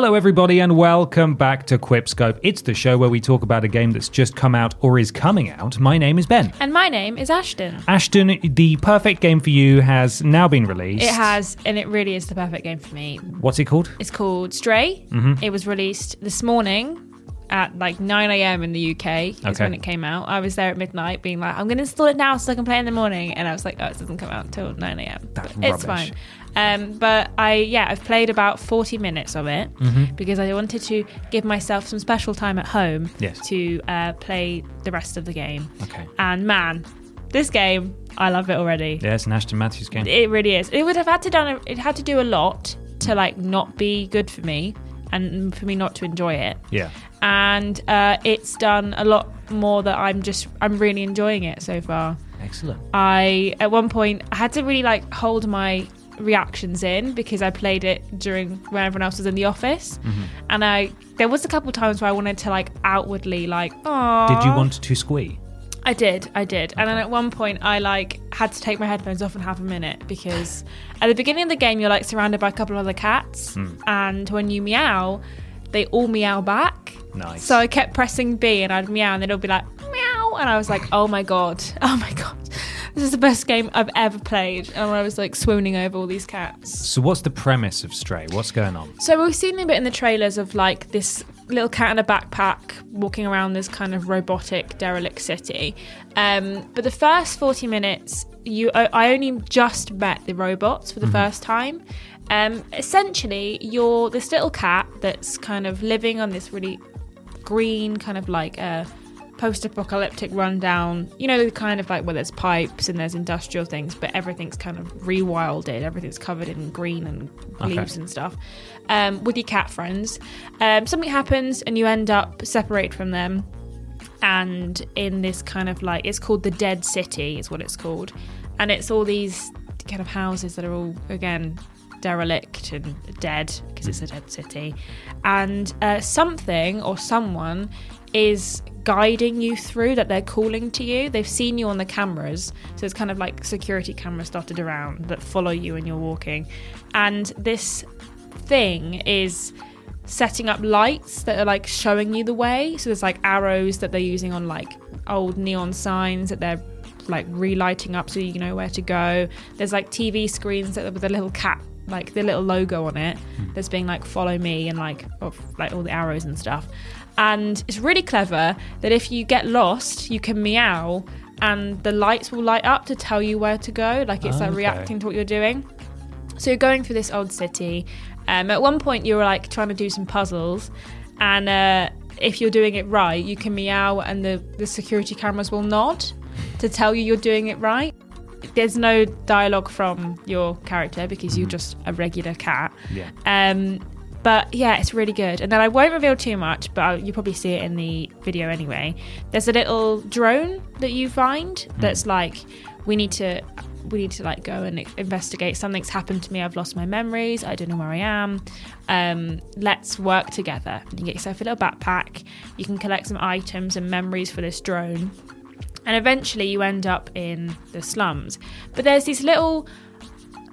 Hello, everybody, and welcome back to Quipscope. It's the show where we talk about a game that's just come out or is coming out. My name is Ben. And my name is Ashton. Ashton, the perfect game for you has now been released. It has, and it really is the perfect game for me. What's it called? It's called Stray. Mm-hmm. It was released this morning at like 9 a.m. in the UK is Okay. when it came out. I was there at midnight being like, I'm going to install it now so I can play in the morning. And I was like, oh, it doesn't come out until 9 a.m. It's rubbish. fine. Um, but I, yeah, I've played about 40 minutes of it Mm-hmm. because I wanted to give myself some special time at home Yes. to uh, play the rest of the game. Okay. And man, this game, I love it already. Yeah, it's an Ashton Matthews game. It really is. It would have had to done. A, it had to do a lot to like not be good for me, and for me not to enjoy it. yeah. And uh, it's done a lot more that I'm just. I'm really enjoying it so far. Excellent. I at one point I had to really like hold my reactions in because I played it during when everyone else was in the office, Mm-hmm. and I there was a couple times where I wanted to like outwardly like, oh. Did you want to squee? I did, I did. And then at one point, I like had to take my headphones off and have a minute because at the beginning of the game, you're like surrounded by a couple of other cats, Hmm. and when you meow, they all meow back. Nice. So I kept pressing B, and I'd meow, and they'd all be like meow, and I was like, oh my god, oh my god, this is the best game I've ever played, and I was like swooning over all these cats. So, what's the premise of Stray? What's going on? So we've seen a bit in the trailers of like this little cat in a backpack walking around this kind of robotic derelict city. Um, but the first forty minutes, you I I only just met the robots for the first time. Um, essentially, you're this little cat that's kind of living on this really green kind of like a post-apocalyptic rundown you know the kind of like where there's pipes and there's industrial things but everything's kind of rewilded everything's covered in green and Okay. leaves and stuff um, with your cat friends. Um, something happens and you end up separate from them. And in this kind of like it's called the dead city is what it's called. And it's all these kind of houses that are all again derelict and dead because it's a dead city and uh, something or someone is guiding you through that they're calling to you they've seen you on the cameras so it's kind of like security cameras dotted around that follow you when you're walking and this thing is setting up lights that are like showing you the way. So there's like arrows that they're using on like old neon signs that they're like relighting up so you know where to go. There's like TV screens that with a little cat like the little logo on it that's being like follow me and like of like all the arrows and stuff. And it's really clever that if you get lost, you can meow and the lights will light up to tell you where to go. Like it's like reacting to what you're doing. So you're going through this old city. Um, at one point, you were like trying to do some puzzles, and uh, if you're doing it right, you can meow, and the, the security cameras will nod to tell you you're doing it right. There's no dialogue from your character because you're just a regular cat. Yeah. Um, but yeah, it's really good. And then I won't reveal too much, but I'll, you probably see it in the video anyway. There's a little drone that you find that's like, we need to, we need to like go and investigate. Something's happened to me. I've lost my memories. I don't know where I am. Um, let's work together. You get yourself a little backpack. You can collect some items and memories for this drone and eventually you end up in the slums. But there's these little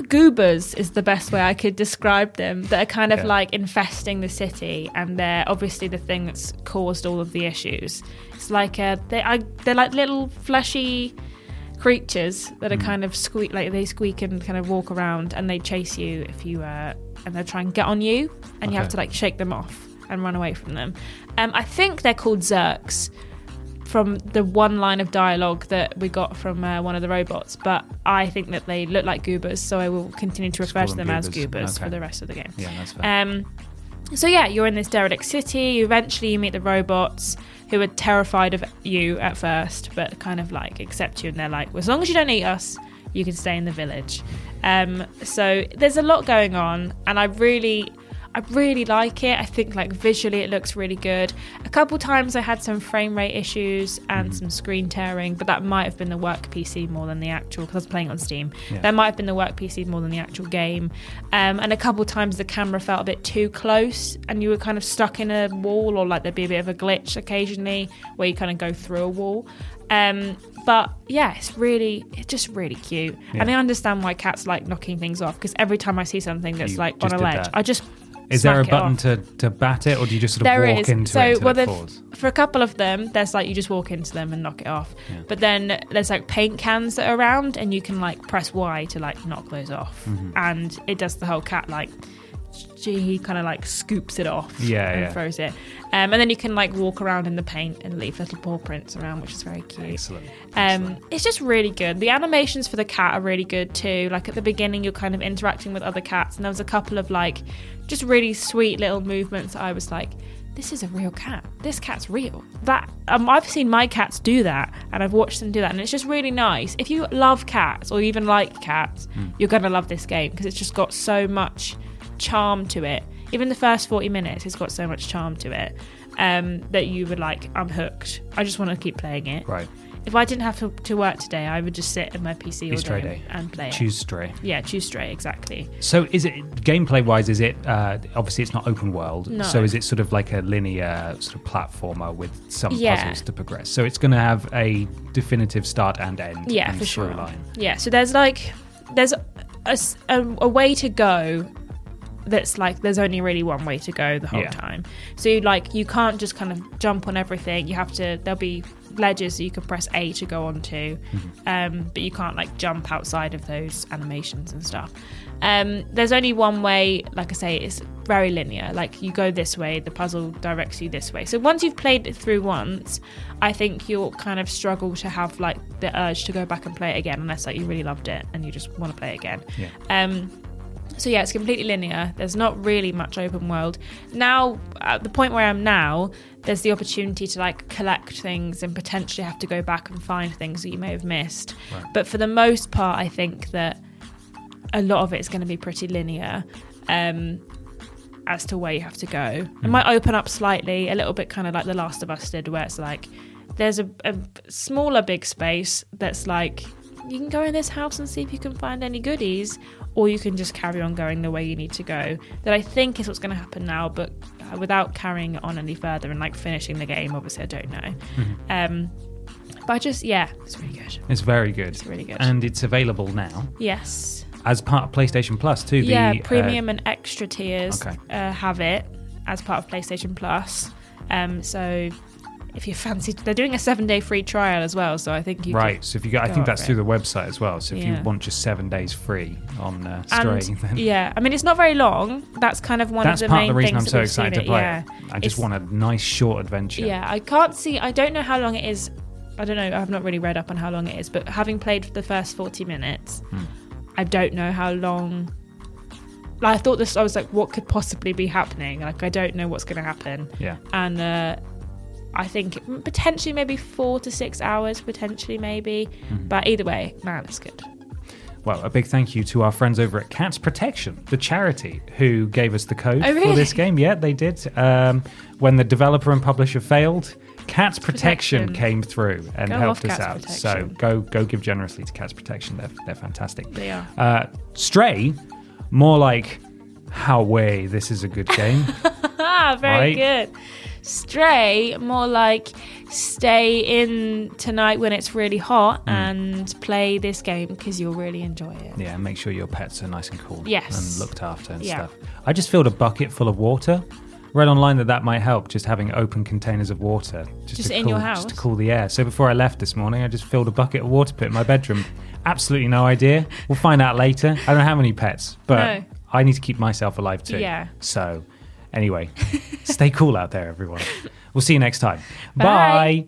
goobers is the best way I could describe them. That are kind of Yeah. like infesting the city, and they're obviously the thing that's caused all of the issues. It's like uh, they I, they're like little fleshy creatures that are kind of squeak like they squeak and kind of walk around, and they chase you if you uh, and they try and get on you, and you have to like shake them off and run away from them. Um, I think they're called Zurks from the one line of dialogue that we got from uh, one of the robots, but I think that they look like goobers, so I will continue to refer to them them as goobers. goobers Okay. for the rest of the game. Yeah, that's fair. Um, so yeah, you're in this derelict city. Eventually, you meet the robots who are terrified of you at first, but kind of like accept you, and they're like, well, as long as you don't eat us, you can stay in the village. Um, so there's a lot going on, and I really. I really like it. I think like visually it looks really good. A couple times I had some frame rate issues and some screen tearing, but that might have been the work PC more than the actual because I was playing on Steam. Yeah. That might have been the work PC more than the actual game. Um, and a couple times the camera felt a bit too close and you were kind of stuck in a wall or like there'd be a bit of a glitch occasionally where you kind of go through a wall. Um, but yeah, it's really, it's just really cute. And I understand why cats like knocking things off because every time I see something that's You like on a ledge, that. I just Is there a button off. to, to bat it, or do you just sort of There walk is. into so, it until well, it for a couple of them, there's like you just walk into them and knock it off. But then there's like paint cans that are around, and you can like press Y to like knock those off, Mm-hmm. and it does the whole cat like. He kind of like scoops it off Yeah, and yeah. throws it. Um, and then you can like walk around in the paint and leave little paw prints around, which is very cute. Excellent. Um, it's just really good. The animations for the cat are really good too. Like at the beginning, you're kind of interacting with other cats, and there was a couple of like just really sweet little movements. That I was like, this is a real cat. This cat's real. That um, I've seen my cats do that, and I've watched them do that, and it's just really nice. If you love cats or even like cats, you're gonna love this game because it's just got so much charm to it. Even the first 40 minutes, it's got so much charm to it um, that you would like. I'm hooked. I just want to keep playing it. Right. If I didn't have to, to work today, I would just sit in my PC all day, day. and play Choose it. stray. Yeah, choose stray exactly. So is it gameplay wise? Is it uh, obviously it's not open world? No. So is it sort of like a linear sort of platformer with some Yeah. puzzles to progress? So it's going to have a definitive start and end. Yeah, and for sure. line. Yeah, so there's like there's a a way to go that's like there's only really one way to go the whole Yeah. time. So you like you can't just kind of jump on everything. You have to there'll be ledges that you can press A to go onto, Mm-hmm. um, but you can't like jump outside of those animations and stuff. Um, there's only one way. Like I say, it's very linear. Like you go this way, the puzzle directs you this way. So once you've played it through once, I think you'll kind of struggle to have like the urge to go back and play it again, unless like you really loved it and you just want to play it again. Yeah. Um, so yeah, it's completely linear. There's not really much open world. Now, at the point where I'm now, there's the opportunity to like collect things and potentially have to go back and find things that you may have missed. But for the most part, I think that a lot of it is going to be pretty linear. Um, as to where you have to go. It might open up slightly, a little bit kind of like The Last of Us did, where it's like there's a, a smaller big space that's like you can go in this house and see if you can find any goodies, or you can just carry on going the way you need to go. That I think is what's going to happen now, but uh, without carrying it on any further and like finishing the game, obviously, I don't know. Um, but I just, yeah, it's really good. It's very good. It's really good. and it's available now Yes. as part of PlayStation Plus too. The, yeah, uh, premium and extra tiers okay. uh, have it as part of PlayStation Plus. Um, so if you fancy, they're doing a seven-day free trial as well. So I think you right. So if you go, I think that's through the website as well. So if Yeah. you want just seven days free on uh, Stray, and, then yeah, I mean it's not very long. That's kind of one that's of the part main of the reason I'm things so excited to play yeah. it. I just It's- want a nice short adventure. Yeah, I can't see. I don't know how long it is. I don't know. I've not really read up on how long it is, but having played the first forty minutes, Hmm. I don't know how long. Like I thought this. I was like, what could possibly be happening? Like I don't know what's going to happen. Yeah. and uh, I think potentially maybe four to six hours, potentially maybe. Mm-hmm. But either way, man, it's good. Well, a big thank you to our friends over at Cats Protection, the charity, who gave us the code Oh, for this game. Yeah, they did. Um, when the developer and publisher failed, Cats Protection, Protection. came through and Go helped us out. So go go give generously to Cats Protection. They're they're fantastic. They are. Uh, Stray, more like how way this is a good game. Ah, very Right. good. Stray, more like stay in tonight when it's really hot Mm. and play this game because you'll really enjoy it. Yeah, and make sure your pets are nice and cool. Yes. And looked after and Yeah. stuff. I just filled a bucket full of water. Read online that that might help, just having open containers of water. Just to in cool, your Just to cool the air. So before I left this morning, I just filled a bucket of water, put in my bedroom. Absolutely no idea. We'll find out later. I don't have any pets, but No. I need to keep myself alive too. Yeah. So, anyway, stay cool out there, everyone. We'll see you next time. Bye. Bye.